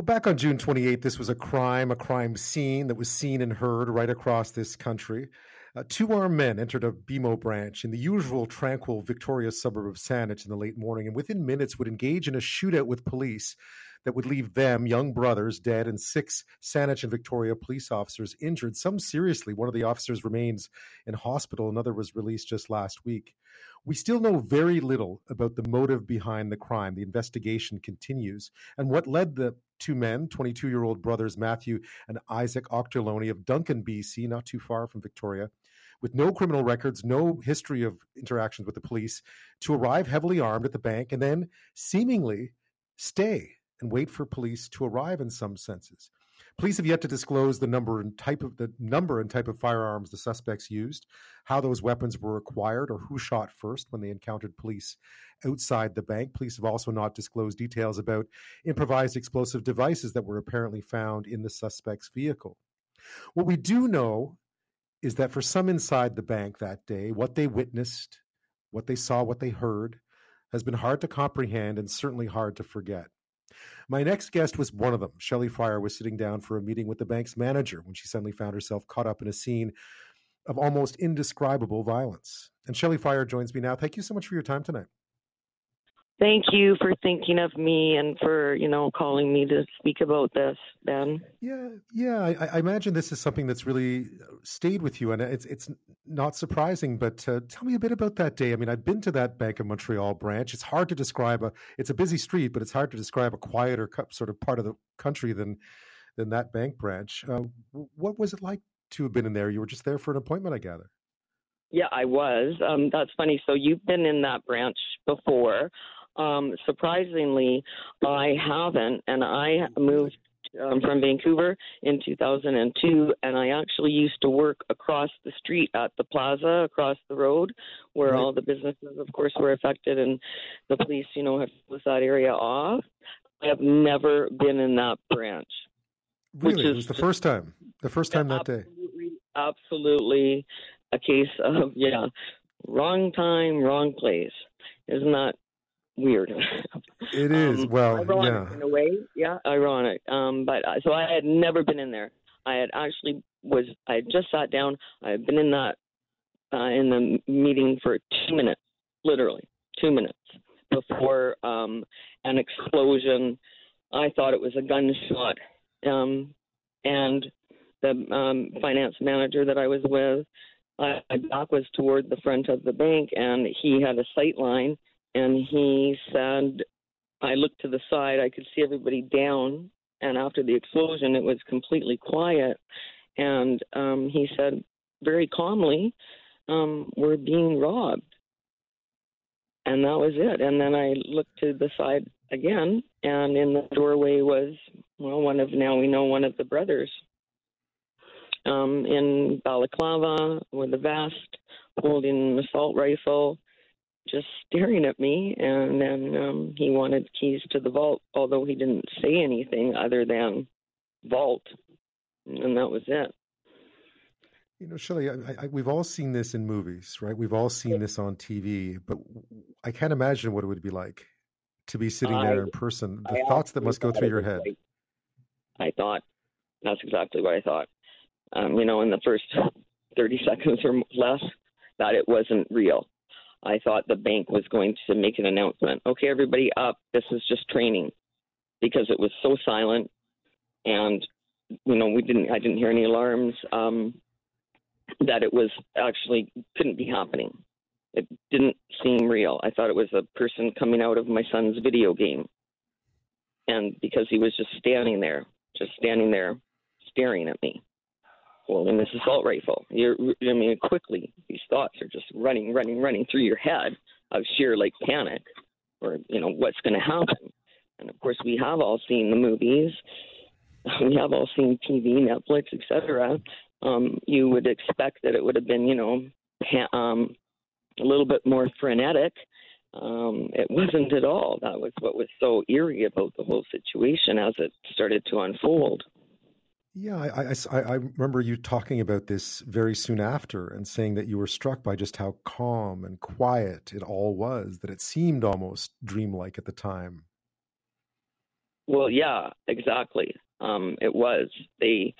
Well, back on June 28th, this was a crime, a crime scene that was seen and heard right across this country. Uh, two armed men entered a BMO branch in the usual tranquil Victoria suburb of Saanich in the late morning and within minutes would engage in a shootout with police that would leave them, young brothers, dead and six Saanich and Victoria police officers injured, some seriously. One of the officers remains in hospital, another was released just last week. We still know very little about the motive behind the crime. The investigation continues. And what led the two men, 22 year old brothers Matthew and Isaac Auchterlonie of Duncan, BC, not too far from Victoria, with no criminal records, no history of interactions with the police, to arrive heavily armed at the bank and then seemingly stay and wait for police to arrive in some senses. Police have yet to disclose the number and type of the number and type of firearms the suspects used, how those weapons were acquired, or who shot first when they encountered police outside the bank. Police have also not disclosed details about improvised explosive devices that were apparently found in the suspect's vehicle. What we do know is that for some inside the bank that day, what they witnessed, what they saw, what they heard, has been hard to comprehend and certainly hard to forget. My next guest was one of them. Shelli Fryer was sitting down for a meeting with the bank's manager when she suddenly found herself caught up in a scene of almost indescribable violence. And Shelli Fryer joins me now. Thank you so much for your time tonight thank you for thinking of me and for you know calling me to speak about this ben yeah yeah i, I imagine this is something that's really stayed with you and it's it's not surprising but uh, tell me a bit about that day i mean i've been to that bank of montreal branch it's hard to describe a it's a busy street but it's hard to describe a quieter sort of part of the country than than that bank branch uh, what was it like to have been in there you were just there for an appointment i gather yeah, I was. Um, that's funny. So you've been in that branch before. Um, surprisingly, I haven't, and I moved um, from Vancouver in 2002, and I actually used to work across the street at the plaza across the road, where all the businesses, of course, were affected, and the police, you know, have closed that area off. I have never been in that branch. Really, it was the first time. The first time that day. Absolutely, a case of yeah, wrong time, wrong place. Isn't that weird. It is. Um, well, ironic yeah. in a way. Yeah, ironic. Um, but uh, so I had never been in there. I had actually was. I had just sat down. I had been in that uh, in the meeting for two minutes, literally two minutes before um, an explosion. I thought it was a gunshot, um, and the um, finance manager that I was with, uh, my back was toward the front of the bank, and he had a sight line and he said, I looked to the side, I could see everybody down, and after the explosion, it was completely quiet. And um, he said very calmly, um, We're being robbed. And that was it. And then I looked to the side again, and in the doorway was, well, one of now we know one of the brothers um, in balaclava with a vest, holding an assault rifle just staring at me, and then um, he wanted keys to the vault, although he didn't say anything other than vault, and that was it. You know, Shelli, I, I, we've all seen this in movies, right? We've all seen this on TV, but I can't imagine what it would be like to be sitting I, there in person. The thoughts that must go through your head. Like, I thought that's exactly what I thought. Um, you know, in the first 30 seconds or less, that it wasn't real. I thought the bank was going to make an announcement. Okay, everybody up. This is just training because it was so silent and you know we didn't I didn't hear any alarms um, that it was actually couldn't be happening. It didn't seem real. I thought it was a person coming out of my son's video game. And because he was just standing there, just standing there staring at me and this assault rifle. You're, I mean, quickly these thoughts are just running, running, running through your head of sheer like panic, or you know what's going to happen. And of course, we have all seen the movies. We have all seen TV, Netflix, etc. Um, you would expect that it would have been, you know, um, a little bit more frenetic. Um, it wasn't at all. That was what was so eerie about the whole situation as it started to unfold. Yeah, I, I, I, remember you talking about this very soon after and saying that you were struck by just how calm and quiet it all was, that it seemed almost dreamlike at the time. well, yeah, exactly. Um, it was they.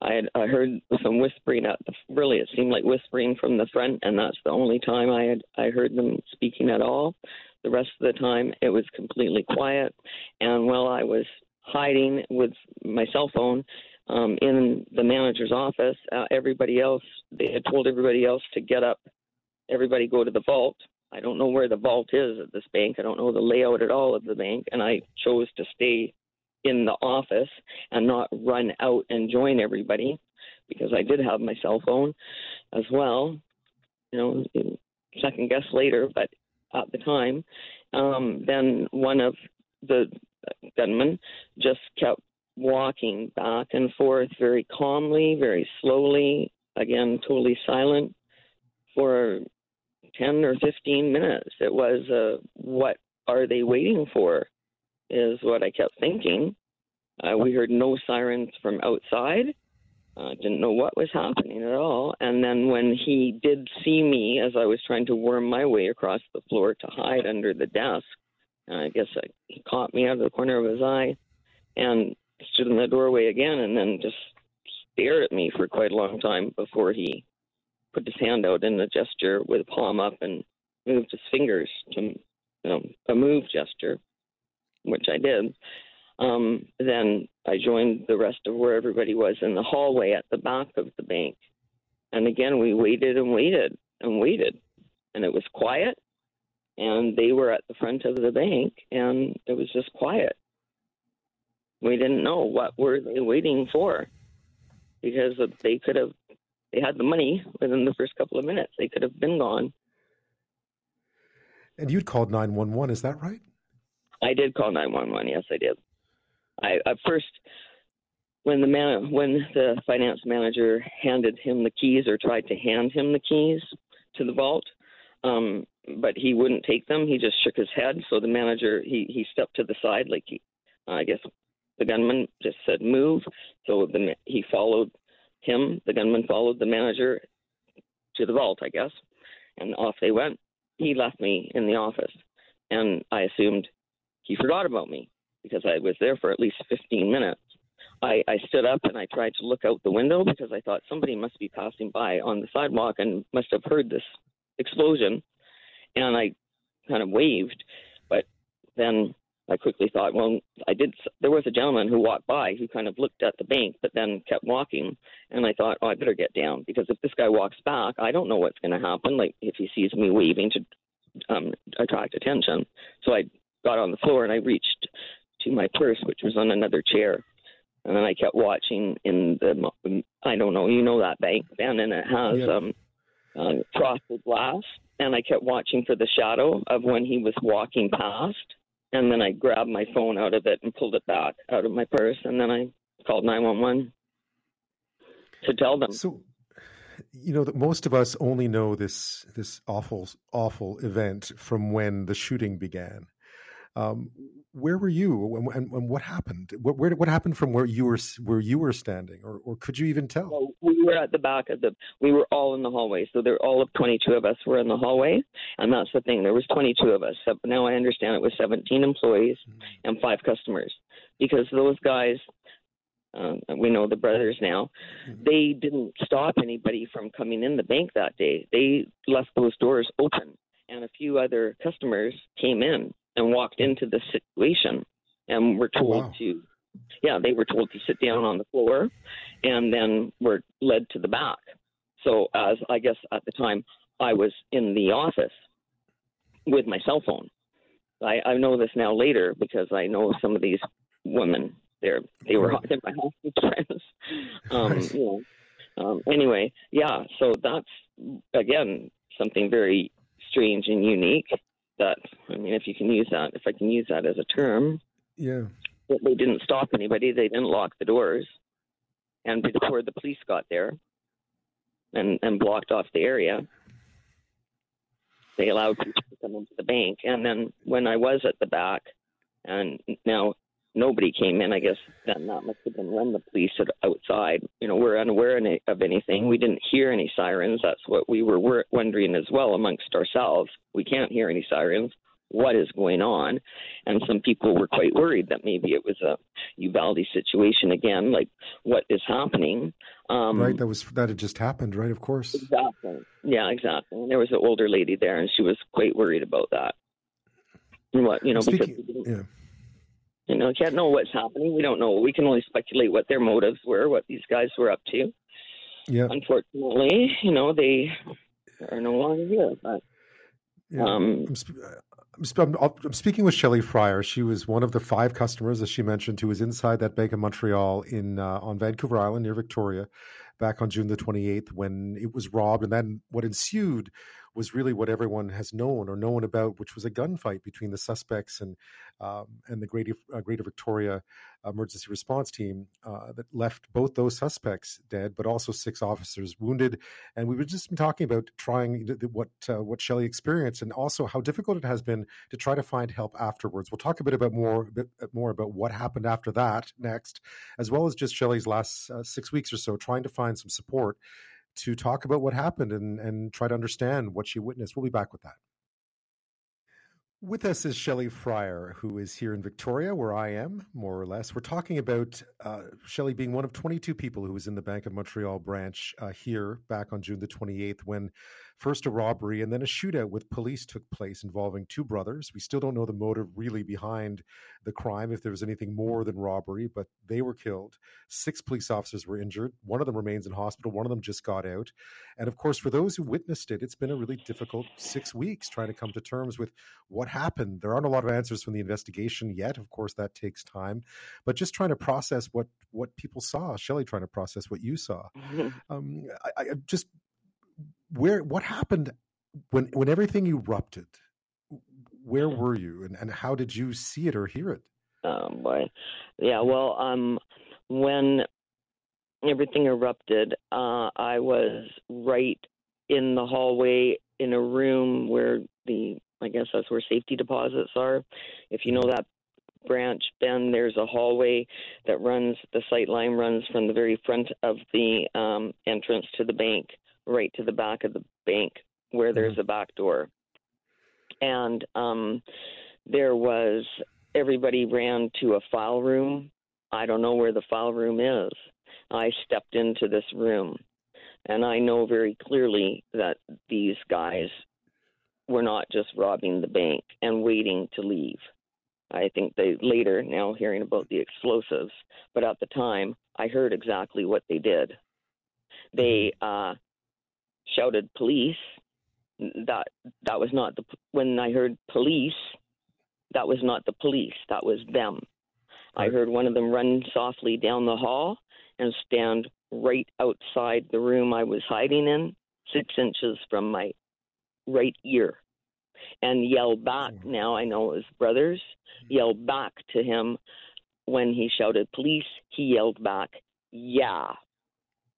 I had I heard some whispering at the really it seemed like whispering from the front, and that's the only time I had I heard them speaking at all. The rest of the time it was completely quiet, and while I was hiding with my cell phone um, in the manager's office, uh, everybody else they had told everybody else to get up, everybody go to the vault. I don't know where the vault is at this bank. I don't know the layout at all of the bank, and I chose to stay in the office and not run out and join everybody because I did have my cell phone as well. You know, second guess later, but at the time, um, then one of the gunmen just kept walking back and forth very calmly, very slowly, again, totally silent for 10 or 15 minutes. It was, uh, what are they waiting for? Is what I kept thinking. Uh, we heard no sirens from outside. Uh, didn't know what was happening at all. And then when he did see me as I was trying to worm my way across the floor to hide under the desk, I guess I, he caught me out of the corner of his eye and stood in the doorway again and then just stared at me for quite a long time before he put his hand out in a gesture with the palm up and moved his fingers to you know, a move gesture, which I did. Um, then I joined the rest of where everybody was in the hallway at the back of the bank. And again, we waited and waited and waited. And it was quiet. And they were at the front of the bank, and it was just quiet. We didn't know what were they waiting for because they could have they had the money within the first couple of minutes. They could have been gone. And you'd called 911, is that right? I did call 911, yes, I did. I at first when the man when the finance manager handed him the keys or tried to hand him the keys to the vault, um, but he wouldn't take them. He just shook his head. So the manager he he stepped to the side like he, I guess the gunman just said move. So the he followed him, the gunman followed the manager to the vault, I guess, and off they went. He left me in the office, and I assumed he forgot about me because I was there for at least 15 minutes. I, I stood up and I tried to look out the window because I thought somebody must be passing by on the sidewalk and must have heard this explosion. And I kind of waved, but then I quickly thought, well, I did. There was a gentleman who walked by who kind of looked at the bank, but then kept walking. And I thought, oh, I better get down because if this guy walks back, I don't know what's going to happen. Like if he sees me waving to um, attract attention. So I got on the floor and I reached to my purse, which was on another chair. And then I kept watching in the, I don't know, you know that bank, Ben, and it has yep. um, uh, frosted glass. And I kept watching for the shadow of when he was walking past and then I grabbed my phone out of it and pulled it back out of my purse, and then I called nine one one to tell them. So, you know, that most of us only know this this awful awful event from when the shooting began. Um, where were you, and, and, and what happened? What, where, what happened from where you were where you were standing, or, or could you even tell? Well, we were at the back of the. We were all in the hallway, so there all of 22 of us were in the hallway, and that's the thing. There was 22 of us. Now I understand it was 17 employees mm-hmm. and five customers, because those guys. Um, we know the brothers now. Mm-hmm. They didn't stop anybody from coming in the bank that day. They left those doors open, and a few other customers came in and walked into the situation and were oh, told wow. to yeah they were told to sit down on the floor and then were led to the back. So as i guess at the time i was in the office with my cell phone. I i know this now later because i know some of these women. They're they were they're my hostage friends. Um right. you know um anyway yeah so that's again something very strange and unique that I mean, if you can use that, if I can use that as a term, yeah, they didn't stop anybody. They didn't lock the doors, and before the police got there, and and blocked off the area, they allowed people to come into the bank. And then when I was at the back, and now nobody came in. I guess then that must have been when the police had outside. You know, we're unaware of anything. We didn't hear any sirens. That's what we were wondering as well amongst ourselves. We can't hear any sirens. what is going on. And some people were quite worried that maybe it was a Uvalde situation again, like what is happening. Um, right, that was that had just happened, right? Of course. Exactly. Yeah, exactly. And there was an older lady there, and she was quite worried about that. And what you know, Speaking, because yeah. You know, can't know what's happening. We don't know. We can only speculate what their motives were, what these guys were up to. Yeah. Unfortunately, you know, they are no longer here. But yeah. um, I'm, sp- I'm, I'm, speaking with Shelli Fryer. She was one of the five customers, as she mentioned, who was inside that Bank of Montreal in uh, on Vancouver Island near Victoria back on June the 28th when it was robbed. And then what ensued was really what everyone has known or known about, which was a gunfight between the suspects and um, and the Greater, uh, Greater Victoria Emergency Response Team uh, that left both those suspects dead, but also six officers wounded. And we were just talking about trying what uh, what Shelli experienced, and also how difficult it has been to try to find help afterwards. We'll talk a bit about more a bit more about what happened after that next, as well as just Shelli's last uh, six weeks or so trying to find some support to talk about what happened and, and try to understand what she witnessed. We'll be back with that. With us is Shelli Fryer, who is here in Victoria, where I am, more or less. We're talking about uh, Shelli being one of 22 people who was in the Bank of Montreal branch uh, here back on June the 28th when First, a robbery and then a shootout with police took place involving two brothers. We still don't know the motive really behind the crime, if there was anything more than robbery, but they were killed. Six police officers were injured. One of them remains in hospital. One of them just got out. And of course, for those who witnessed it, it's been a really difficult six weeks trying to come to terms with what happened. There aren't a lot of answers from the investigation yet. Of course, that takes time, but just trying to process what what people saw. Shelli trying to process what you saw. Um, I, I just where what happened when when everything erupted? Where were you, and, and how did you see it or hear it? Um, boy, yeah. Well, um, when everything erupted, uh, I was right in the hallway in a room where the I guess that's where safety deposits are. If you know that branch, then there's a hallway that runs. The sight line runs from the very front of the um, entrance to the bank right to the back of the bank where there's mm-hmm. a back door. And um, there was everybody ran to a file room. I don't know where the file room is. I stepped into this room, and I know very clearly that these guys were not just robbing the bank and waiting to leave. I think they later now hearing about the explosives, but at the time I heard exactly what they did. They mm-hmm. uh, shouted police. That that was not the when I heard police. That was not the police. That was them. I heard one of them run softly down the hall and stand right outside the room I was hiding in, six inches from my right ear, and yell back. Mm. Now I know it was brothers. Yell back to him when he shouted police. He yelled back, "Yeah,"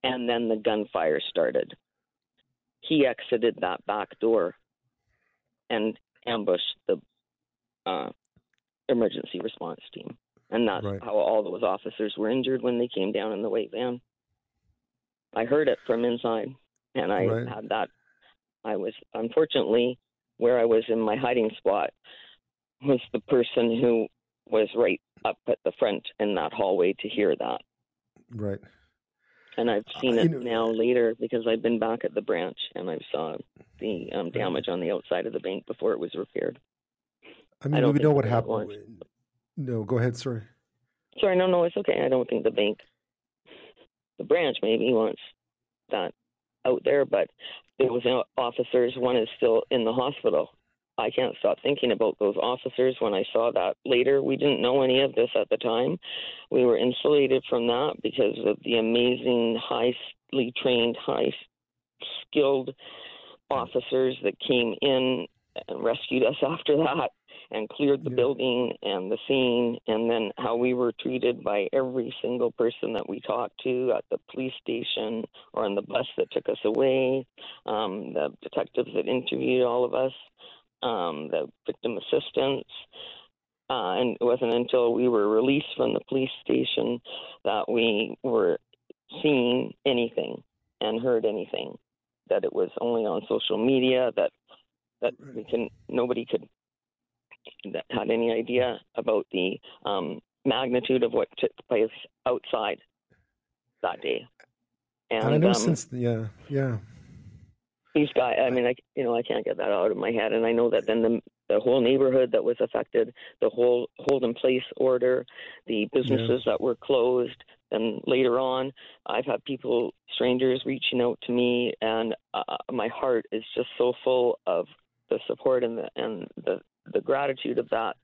and then the gunfire started he exited that back door and ambushed the uh, emergency response team. And that's right. how all those officers were injured when they came down in the white van. I heard it from inside, and I right. had that. I was unfortunately where I was in my hiding spot was the person who was right up at the front in that hallway to hear that. Right and I've seen it now later because I've been back at the branch and I saw the um, damage on the outside of the bank before it was repaired. I mean, I we know what happened. No, go ahead. Sorry. Sorry, no, no, it's okay. I don't think the bank, the branch maybe wants that out there, but there was officers. One is still in the hospital I can't stop thinking about those officers when I saw that later. We didn't know any of this at the time. We were insulated from that because of the amazing, highly trained, high skilled officers that came in and rescued us after that and cleared the yeah. building and the scene, and then how we were treated by every single person that we talked to at the police station or on the bus that took us away, um, the detectives that interviewed all of us um, the victim assistance. Uh, and it wasn't until we were released from the police station that we were seeing anything and heard anything. That it was only on social media that that we can nobody could that had any idea about the um, magnitude of what took place outside that day. And, and I know um, since yeah yeah these guys. I mean, I you know I can't get that out of my head, and I know that then the the whole neighborhood that was affected, the whole hold in place order, the businesses yeah. that were closed, and later on, I've had people, strangers, reaching out to me, and uh, my heart is just so full of the support and the and the the gratitude of that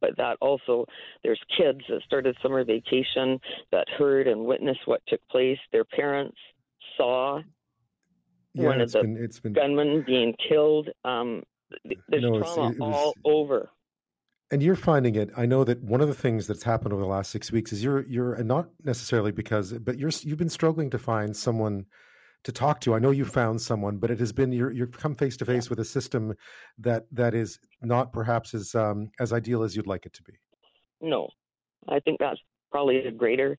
but that also there's kids that started summer vacation that heard and witnessed what took place their parents saw yeah, one of the been, it's been... gunmen being killed um, there's no, trauma it was... all over and you're finding it i know that one of the things that's happened over the last six weeks is you're you're not necessarily because but you're you've been struggling to find someone to talk to. I know you found someone, but it has been you're you've come face to face with a system that that is not perhaps as um, as ideal as you'd like it to be. No, I think that's probably a greater.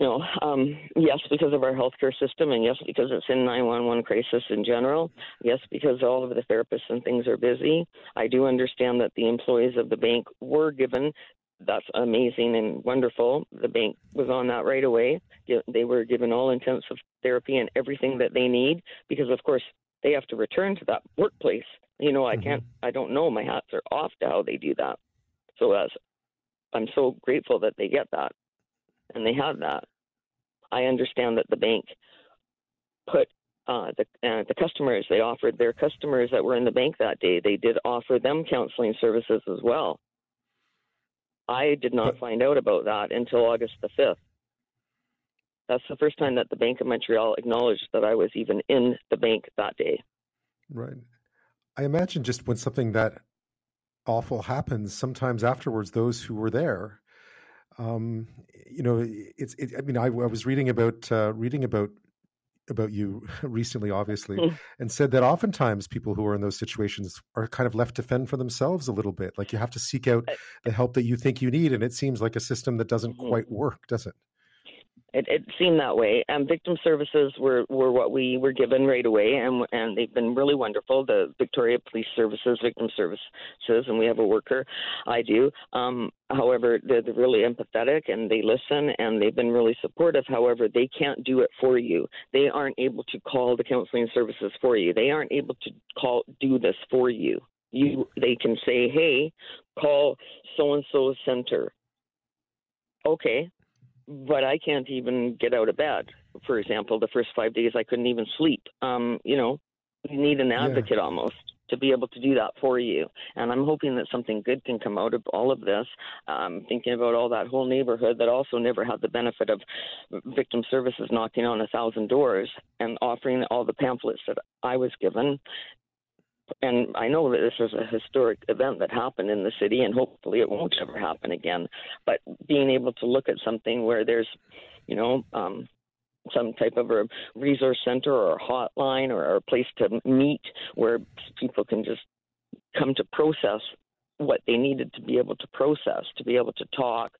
You know, um, yes, because of our healthcare system, and yes, because it's in 911 crisis in general. Yes, because all of the therapists and things are busy. I do understand that the employees of the bank were given that's amazing and wonderful. The bank was on that right away. They were given all intensive therapy and everything that they need because, of course, they have to return to that workplace. You know, I mm-hmm. can't, I don't know. My hats are off to how they do that. So, as I'm so grateful that they get that and they have that. I understand that the bank put uh, the uh, the customers they offered their customers that were in the bank that day. They did offer them counseling services as well. I did not but, find out about that until August the 5th. That's the first time that the Bank of Montreal acknowledged that I was even in the bank that day. Right. I imagine just when something that awful happens, sometimes afterwards, those who were there, um, you know, it's. It, I mean, I, I was reading about uh, reading about about you recently, obviously, mm. and said that oftentimes people who are in those situations are kind of left to fend for themselves a little bit. Like you have to seek out the help that you think you need, and it seems like a system that doesn't mm-hmm. quite work, does it? It, it seemed that way. Um, victim services were, were what we were given right away, and and they've been really wonderful. The Victoria Police Services, Victim Services, and we have a worker. I do. Um, however, they're, they're really empathetic and they listen, and they've been really supportive. However, they can't do it for you. They aren't able to call the counseling services for you. They aren't able to call do this for you. You they can say, hey, call so and so center. Okay, but I can't even get out of bed. For example, the first five days I couldn't even sleep. Um, you know, you need an advocate yeah. almost to be able to do that for you. And I'm hoping that something good can come out of all of this. Um, thinking about all that whole neighborhood that also never had the benefit of victim services knocking on a thousand doors and offering all the pamphlets that I was given and I know that this is a historic event that happened in the city, and hopefully it won't ever happen again. But being able to look at something where there's, you know, um, some type of a resource center or a hotline or a place to meet where people can just come to process what they needed to be able to process, to be able to talk,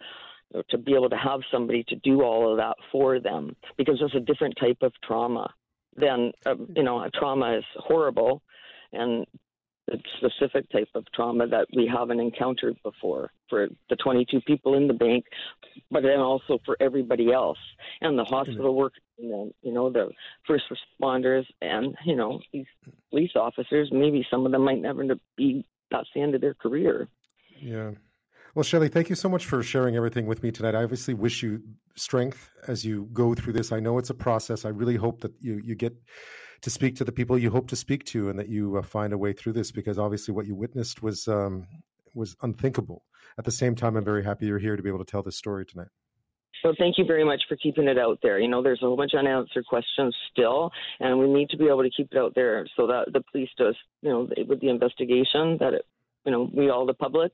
to be able to have somebody to do all of that for them, because it's a different type of trauma. Then, uh, you know, a trauma is horrible, and the specific type of trauma that we haven't encountered before for the 22 people in the bank, but then also for everybody else and the mm-hmm. hospital workers, and then, you know, the first responders and, you know, these police officers. Maybe some of them might never be, that's the end of their career. Yeah. Well, Shelli, thank you so much for sharing everything with me tonight. I obviously wish you strength as you go through this. I know it's a process. I really hope that you, you get to speak to the people you hope to speak to, and that you uh, find a way through this. Because obviously, what you witnessed was um, was unthinkable. At the same time, I'm very happy you're here to be able to tell this story tonight. So thank you very much for keeping it out there. You know, there's a whole bunch of unanswered questions still, and we need to be able to keep it out there so that the police does, you know, with the investigation that it, you know, we all the public